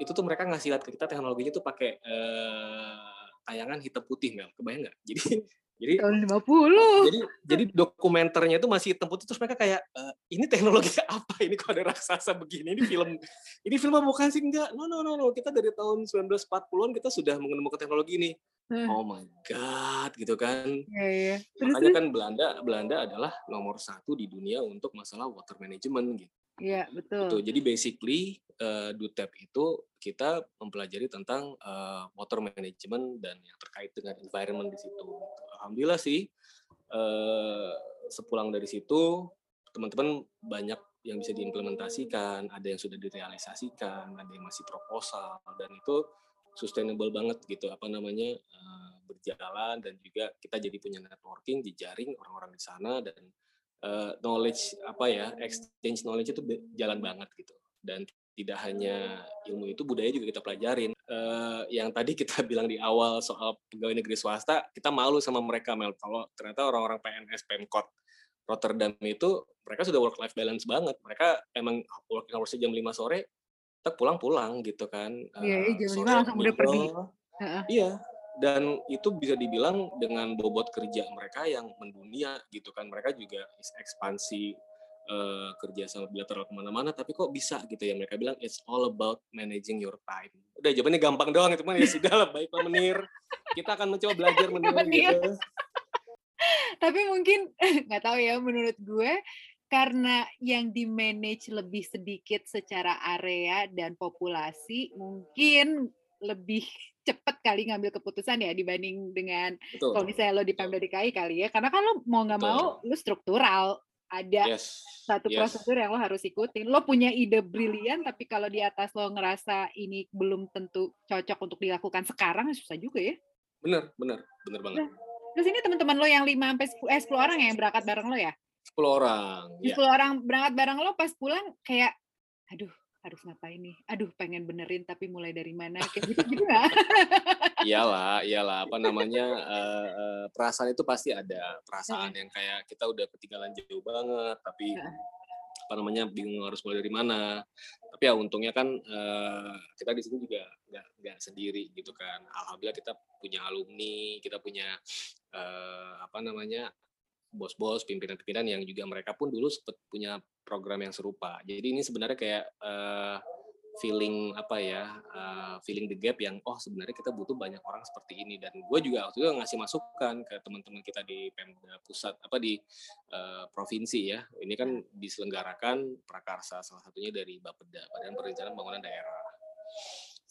itu tuh mereka ngasih lihat ke kita teknologinya tuh pakai uh, tayangan hitam putih Mel. Kebayang nggak? Jadi jadi tahun 50. Jadi jadi dokumenternya itu masih hitam putih terus mereka kayak e, ini teknologi apa ini kok ada raksasa begini ini film ini film bukan sih enggak. No no no no kita dari tahun 1940-an kita sudah menemukan teknologi ini. Hmm. Oh my god gitu kan. Iya iya. Makanya kan Belanda Belanda adalah nomor satu di dunia untuk masalah water management gitu. Iya, betul. Gitu. Jadi basically uh, DUTEP itu kita mempelajari tentang uh, water management dan yang terkait dengan environment di situ. Alhamdulillah sih uh, sepulang dari situ teman-teman banyak yang bisa diimplementasikan, ada yang sudah direalisasikan, ada yang masih proposal dan itu sustainable banget gitu apa namanya berjalan dan juga kita jadi punya networking, jejaring orang-orang di sana dan uh, knowledge apa ya exchange knowledge itu jalan banget gitu. Dan tidak hanya ilmu itu budaya juga kita pelajarin. Uh, yang tadi kita bilang di awal soal pegawai negeri swasta kita malu sama mereka Mel. Kalau ternyata orang-orang PNS Pemkot Rotterdam itu mereka sudah work life balance banget. Mereka emang working hours jam 5 sore kita pulang-pulang gitu kan. Iya, uh, jam lima langsung udah pergi. iya dan itu bisa dibilang dengan bobot kerja mereka yang mendunia gitu kan. Mereka juga ekspansi uh, kerja sama bilateral ke mana-mana tapi kok bisa gitu ya? Mereka bilang it's all about managing your time. Udah jawabannya gampang doang itu mah ya sudah lah baiklah menir. Kita akan mencoba belajar menir gitu. Tapi mungkin nggak tahu ya menurut gue karena yang di manage lebih sedikit secara area dan populasi mungkin lebih cepet kali ngambil keputusan ya dibanding dengan Betul. kalau misalnya lo di Pemda DKI kali ya karena kan lo mau nggak mau lo struktural ada yes. satu yes. prosedur yang lo harus ikutin lo punya ide brilian tapi kalau di atas lo ngerasa ini belum tentu cocok untuk dilakukan sekarang susah juga ya bener bener bener banget nah, terus ini teman-teman lo yang lima sampai eh, sepuluh orang yang berangkat bareng lo ya sepuluh orang sepuluh ya. orang berangkat bareng lo pas pulang kayak aduh harus ngapain nih? Aduh, pengen benerin tapi mulai dari mana? Kayak gitu gitu nggak? iyalah, iyalah. Apa namanya uh, uh, perasaan itu pasti ada perasaan yang kayak kita udah ketinggalan jauh banget, tapi apa namanya bingung harus mulai dari mana. Tapi ya untungnya kan uh, kita di sini juga nggak nggak sendiri gitu kan. Alhamdulillah kita punya alumni, kita punya uh, apa namanya bos-bos, pimpinan-pimpinan yang juga mereka pun dulu sempat punya program yang serupa. Jadi ini sebenarnya kayak uh, feeling apa ya, uh, feeling the gap yang oh sebenarnya kita butuh banyak orang seperti ini dan gue juga waktu itu ngasih masukan ke teman-teman kita di Pemda pusat apa di uh, provinsi ya. Ini kan diselenggarakan prakarsa salah satunya dari Bapeda, Badan Perencanaan Pembangunan Daerah.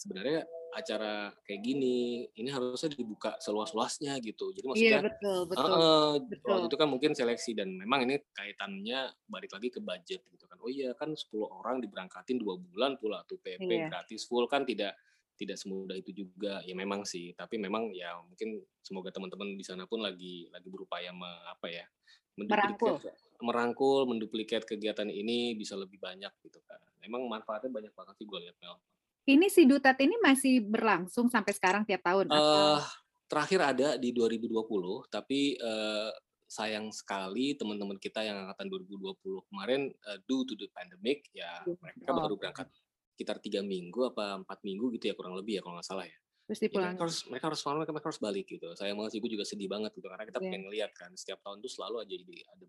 Sebenarnya acara kayak gini ini harusnya dibuka seluas-luasnya gitu. Jadi iya, maksudnya iya, betul, betul, uh, betul. waktu itu kan mungkin seleksi dan memang ini kaitannya balik lagi ke budget gitu kan. Oh iya kan 10 orang diberangkatin dua bulan pula tuh PP iya. gratis full kan tidak tidak semudah itu juga. Ya memang sih tapi memang ya mungkin semoga teman-teman di sana pun lagi lagi berupaya me, apa ya merangkul. merangkul menduplikat kegiatan ini bisa lebih banyak gitu kan. Memang manfaatnya banyak banget sih gue lihat Mel ini si Dutat ini masih berlangsung sampai sekarang tiap tahun? Uh, terakhir ada di 2020, tapi uh, sayang sekali teman-teman kita yang angkatan 2020 kemarin uh, due to the pandemic ya mereka oh. baru berangkat sekitar tiga minggu apa empat minggu gitu ya kurang lebih ya kalau nggak salah ya. Terus Ya, mereka harus mereka harus mereka, mereka harus balik gitu. Saya banget sih, gue juga sedih banget gitu karena kita Iya. pengen ngeliat kan setiap tahun tuh selalu aja jadi ada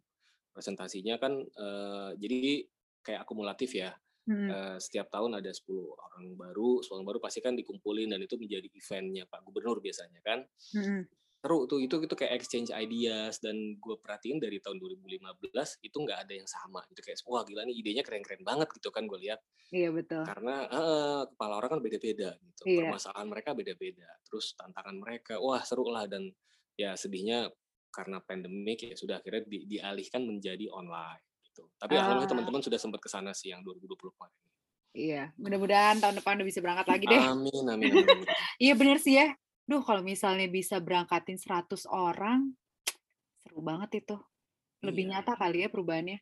presentasinya kan eh, jadi kayak akumulatif ya. Mm-mm. Eh, setiap tahun ada 10 orang baru, 10 orang baru pasti kan dikumpulin dan itu menjadi eventnya Pak Gubernur biasanya kan. Mm-mm. Seru tuh itu itu kayak exchange ideas dan gue perhatiin dari tahun 2015 itu nggak ada yang sama gitu kayak wah gila nih idenya keren-keren banget gitu kan gue lihat Iya betul. karena eh, kepala orang kan beda-beda gitu Iya. permasalahan mereka beda-beda terus tantangan mereka wah seru lah dan ya sedihnya karena pandemik ya sudah akhirnya di- dialihkan menjadi online gitu tapi alhamdulillah Ah. teman-teman sudah sempat ke sana sih yang 2020 kemarin Iya, mudah-mudahan tahun depan udah bisa berangkat lagi deh. amin amin, amin. Iya bener sih ya. Duh kalau misalnya bisa berangkatin 100 orang, seru banget itu. Lebih Iya. nyata kali ya perubahannya.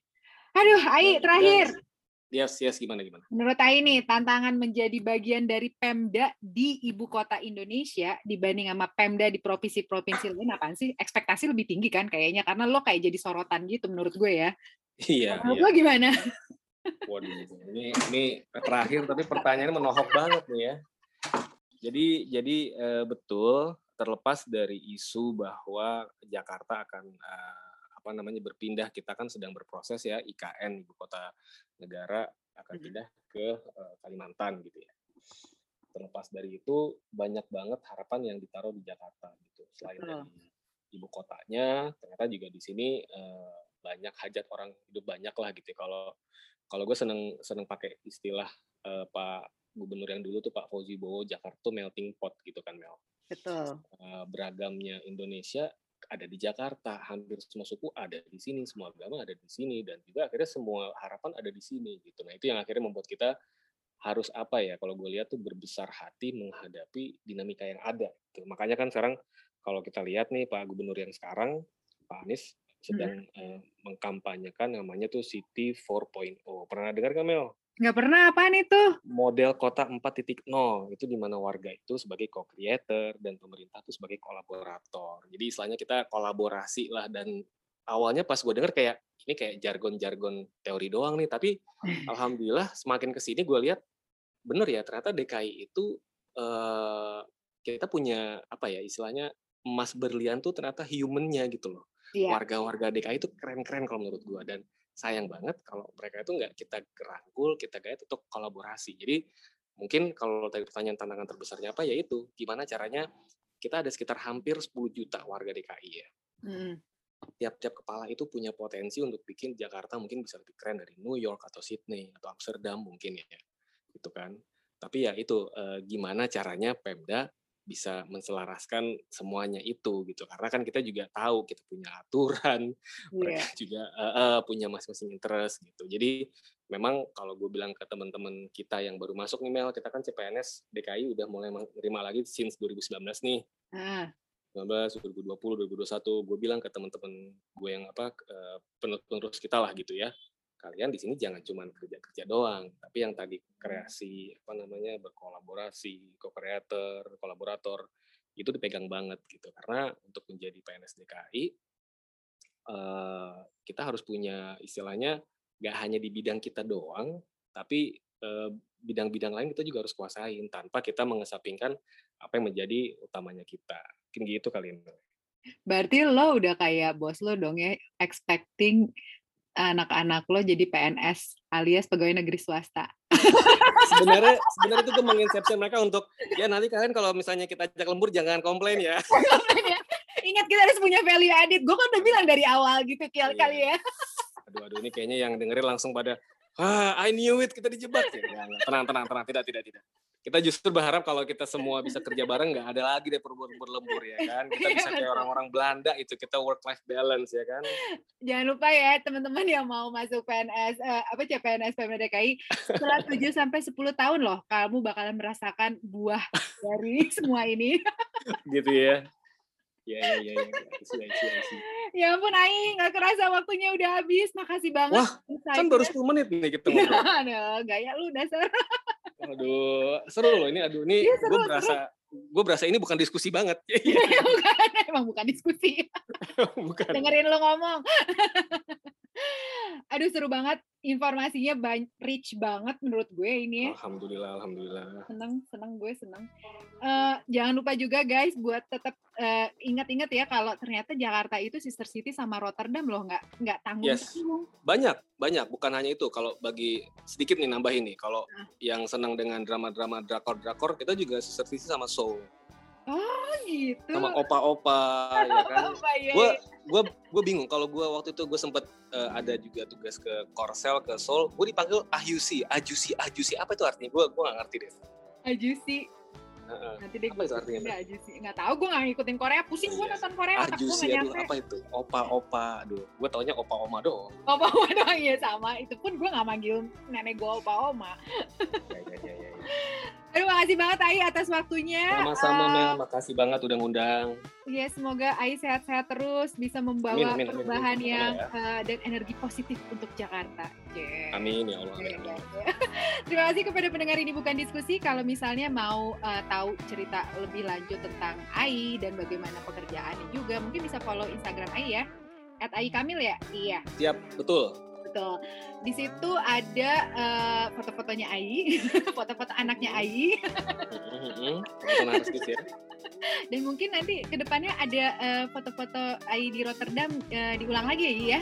Aduh, Ai, terakhir. yes yes gimana gimana Menurut Ai nih, tantangan menjadi bagian dari Pemda di ibu kota Indonesia dibanding sama Pemda di provinsi-provinsi lain apaan sih? Ekspektasi lebih tinggi kan kayaknya, karena lo kayak jadi sorotan gitu menurut gue ya. Iya Menurut iya lo gimana? Waduh, ini ini terakhir tapi pertanyaannya menohok banget nih ya. Jadi jadi eh, betul terlepas dari isu bahwa Jakarta akan eh, apa namanya berpindah, kita kan sedang berproses ya IKN ibu kota negara akan pindah ke eh, Kalimantan gitu ya. Terlepas dari itu banyak banget harapan yang ditaruh di Jakarta gitu. Selain dari ibu kotanya, ternyata juga di sini banyak hajat orang hidup banyak lah gitu. ya. Kalau kalau gue seneng seneng pakai istilah eh, Pak Gubernur yang dulu tuh Pak Fauzi Bowo Jakarta tuh melting pot gitu kan Mel. Betul. Eh, beragamnya Indonesia ada di Jakarta, hampir semua suku ada di sini, semua agama ada di sini dan juga akhirnya semua harapan ada di sini gitu. Nah, itu yang akhirnya membuat kita harus apa ya kalau gue lihat tuh berbesar hati menghadapi dinamika yang ada. Gitu. Makanya kan sekarang kalau kita lihat nih Pak Gubernur yang sekarang Pak Anies sedang eh, mengkampanyekan namanya tuh City 4.0. Pernah dengar nggak Mel? Nggak pernah apaan itu? model kota 4.0 itu di mana warga itu sebagai co-creator dan pemerintah itu sebagai kolaborator. Jadi istilahnya kita kolaborasi lah dan awalnya pas gue denger kayak ini kayak jargon-jargon teori doang nih, tapi alhamdulillah semakin ke sini gue lihat bener ya ternyata DKI itu eh, kita punya apa ya istilahnya emas berlian tuh ternyata humannya gitu loh. Warga-warga DKI itu keren-keren kalau menurut gua dan sayang banget kalau mereka itu nggak kita gerangkul, kita gaya untuk kolaborasi. Jadi mungkin kalau tadi pertanyaan tantangan terbesarnya apa ya itu gimana caranya kita ada sekitar hampir 10 juta warga DKI ya. Mm-mm. Tiap-tiap kepala itu punya potensi untuk bikin Jakarta mungkin bisa lebih keren dari New York atau Sydney atau Amsterdam mungkin ya. Gitu kan. Tapi ya itu eh, gimana caranya Pemda bisa menselaraskan semuanya itu gitu. Karena kan kita juga tahu kita punya aturan Iya. mereka juga eh, eh, punya masing-masing interest gitu. Jadi memang kalau gue bilang ke teman-teman kita yang baru masuk nih Mel kita kan CPNS DKI udah mulai menerima lagi since 2019 nih. Ah, 2019 2020 2021 gue bilang ke teman-teman gue yang apa eh, penerus kita lah gitu ya kalian di sini jangan cuma kerja-kerja doang tapi yang tadi kreasi apa namanya berkolaborasi co-creator kolaborator itu dipegang banget gitu. Karena untuk menjadi PNS DKI eh, kita harus punya istilahnya nggak hanya di bidang kita doang tapi eh, bidang-bidang lain kita juga harus kuasain tanpa kita mengesampingkan apa yang menjadi utamanya kita. Mungkin gitu kali ini. Berarti lo udah kayak bos lo dong ya, expecting anak-anak lo jadi PNS alias pegawai negeri swasta. sebenarnya sebenarnya itu gue menginsepsi mereka untuk ya nanti kalian kalau misalnya kita ajak lembur jangan komplain ya Ingat kita harus punya value added. Gue kan udah bilang dari awal gitu Iya. kial kali ya. aduh aduh ini kayaknya yang dengerin langsung pada ah I knew it kita dijebak. Ya tenang tenang tenang. Tidak tidak tidak. Kita justru berharap kalau kita semua bisa kerja bareng nggak ada lagi deh perbuatan berlembur ya kan? Kita bisa kayak orang-orang Belanda itu kita work life balance ya kan? Jangan lupa ya teman-teman yang mau masuk PNS eh, apa CPNS PMD DKI setelah 7 sampai 10 tahun loh kamu bakalan merasakan buah dari semua ini. gitu ya ya ya ya ya I see, I see, I see. ya ampun Ai, nggak kerasa waktunya udah habis. Makasih banget. Wah, kan baru 10 menit nih kita ngobrol Aduh, gaya lu dasar. aduh seru loh ini aduh ini Iya, seru, gue berasa gue berasa ini bukan diskusi banget bukan, emang bukan diskusi. bukan Dengerin lu ngomong. Aduh seru banget informasinya banyak rich banget menurut gue ini ya. Alhamdulillah, alhamdulillah. Seneng, seneng gue seneng. Uh, jangan lupa juga guys buat tetap uh, ingat-ingat ya kalau ternyata Jakarta itu sister city sama Rotterdam loh nggak nggak tanggung yes. Banyak, banyak. Bukan hanya itu. Kalau bagi sedikit nih nambah ini. Kalau nah. yang senang dengan drama-drama drakor-drakor kita juga sister city sama Soul. Oh gitu. Sama opa-opa ya kan. Gue gue gue bingung kalau gue waktu itu gue sempet uh, ada juga tugas ke Korsel ke Seoul, gue dipanggil Ahyusi, Ajusi, Ajusi apa itu artinya? Gue gue gak ngerti deh. Ajusi. Uh, Nanti deh gue artinya? Enggak, Ajusi. Nggak tahu, gue gak ngikutin Korea. Pusing gue iya. nonton Korea, Ajusi, aduh, apa itu? Opa-opa, aduh. Gue taunya opa-oma doang. Opa-oma doang, ya sama. Itu pun gue gak manggil nenek gue opa-oma. ya, ya, ya, ya. Terima kasih banget Ai atas waktunya. Sama-sama uh, Mel, makasih banget udah ngundang. Iya, semoga Ai sehat-sehat terus bisa membawa amin, amin, perubahan amin, yang ya. uh, dan energi positif untuk Jakarta. Yeah. Amin ya Allah. Yeah, yeah, yeah. Terima kasih kepada pendengar ini bukan diskusi. Kalau misalnya mau uh, tahu cerita lebih lanjut tentang Ai dan bagaimana pekerjaannya juga, mungkin bisa follow Instagram Ai ya. At Ai Kamil ya? Iya. Siap, betul. Betul. Di situ ada uh, foto-fotonya Ai, foto-foto anaknya Ai. Dan mungkin nanti ke depannya ada uh, foto-foto Ai di Rotterdam uh, diulang lagi ya, ya?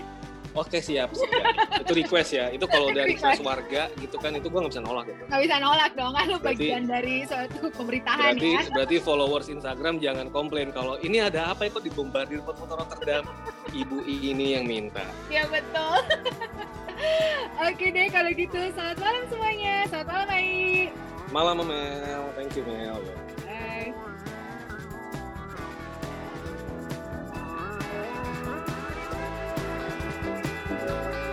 Oke siap, siap. itu request ya. Itu kalau dari request warga gitu kan itu gue nggak bisa nolak gitu. Nggak bisa nolak dong, kan berarti, bagian dari suatu pemerintahan berarti, ya. Berarti followers Instagram jangan komplain kalau ini ada apa itu dibombardir foto-foto Rotterdam. Ibu ini yang minta. Ya betul. Oke deh kalau gitu, selamat malam semuanya. Selamat malam Mai. Malam Mel, thank you Mel. Bye.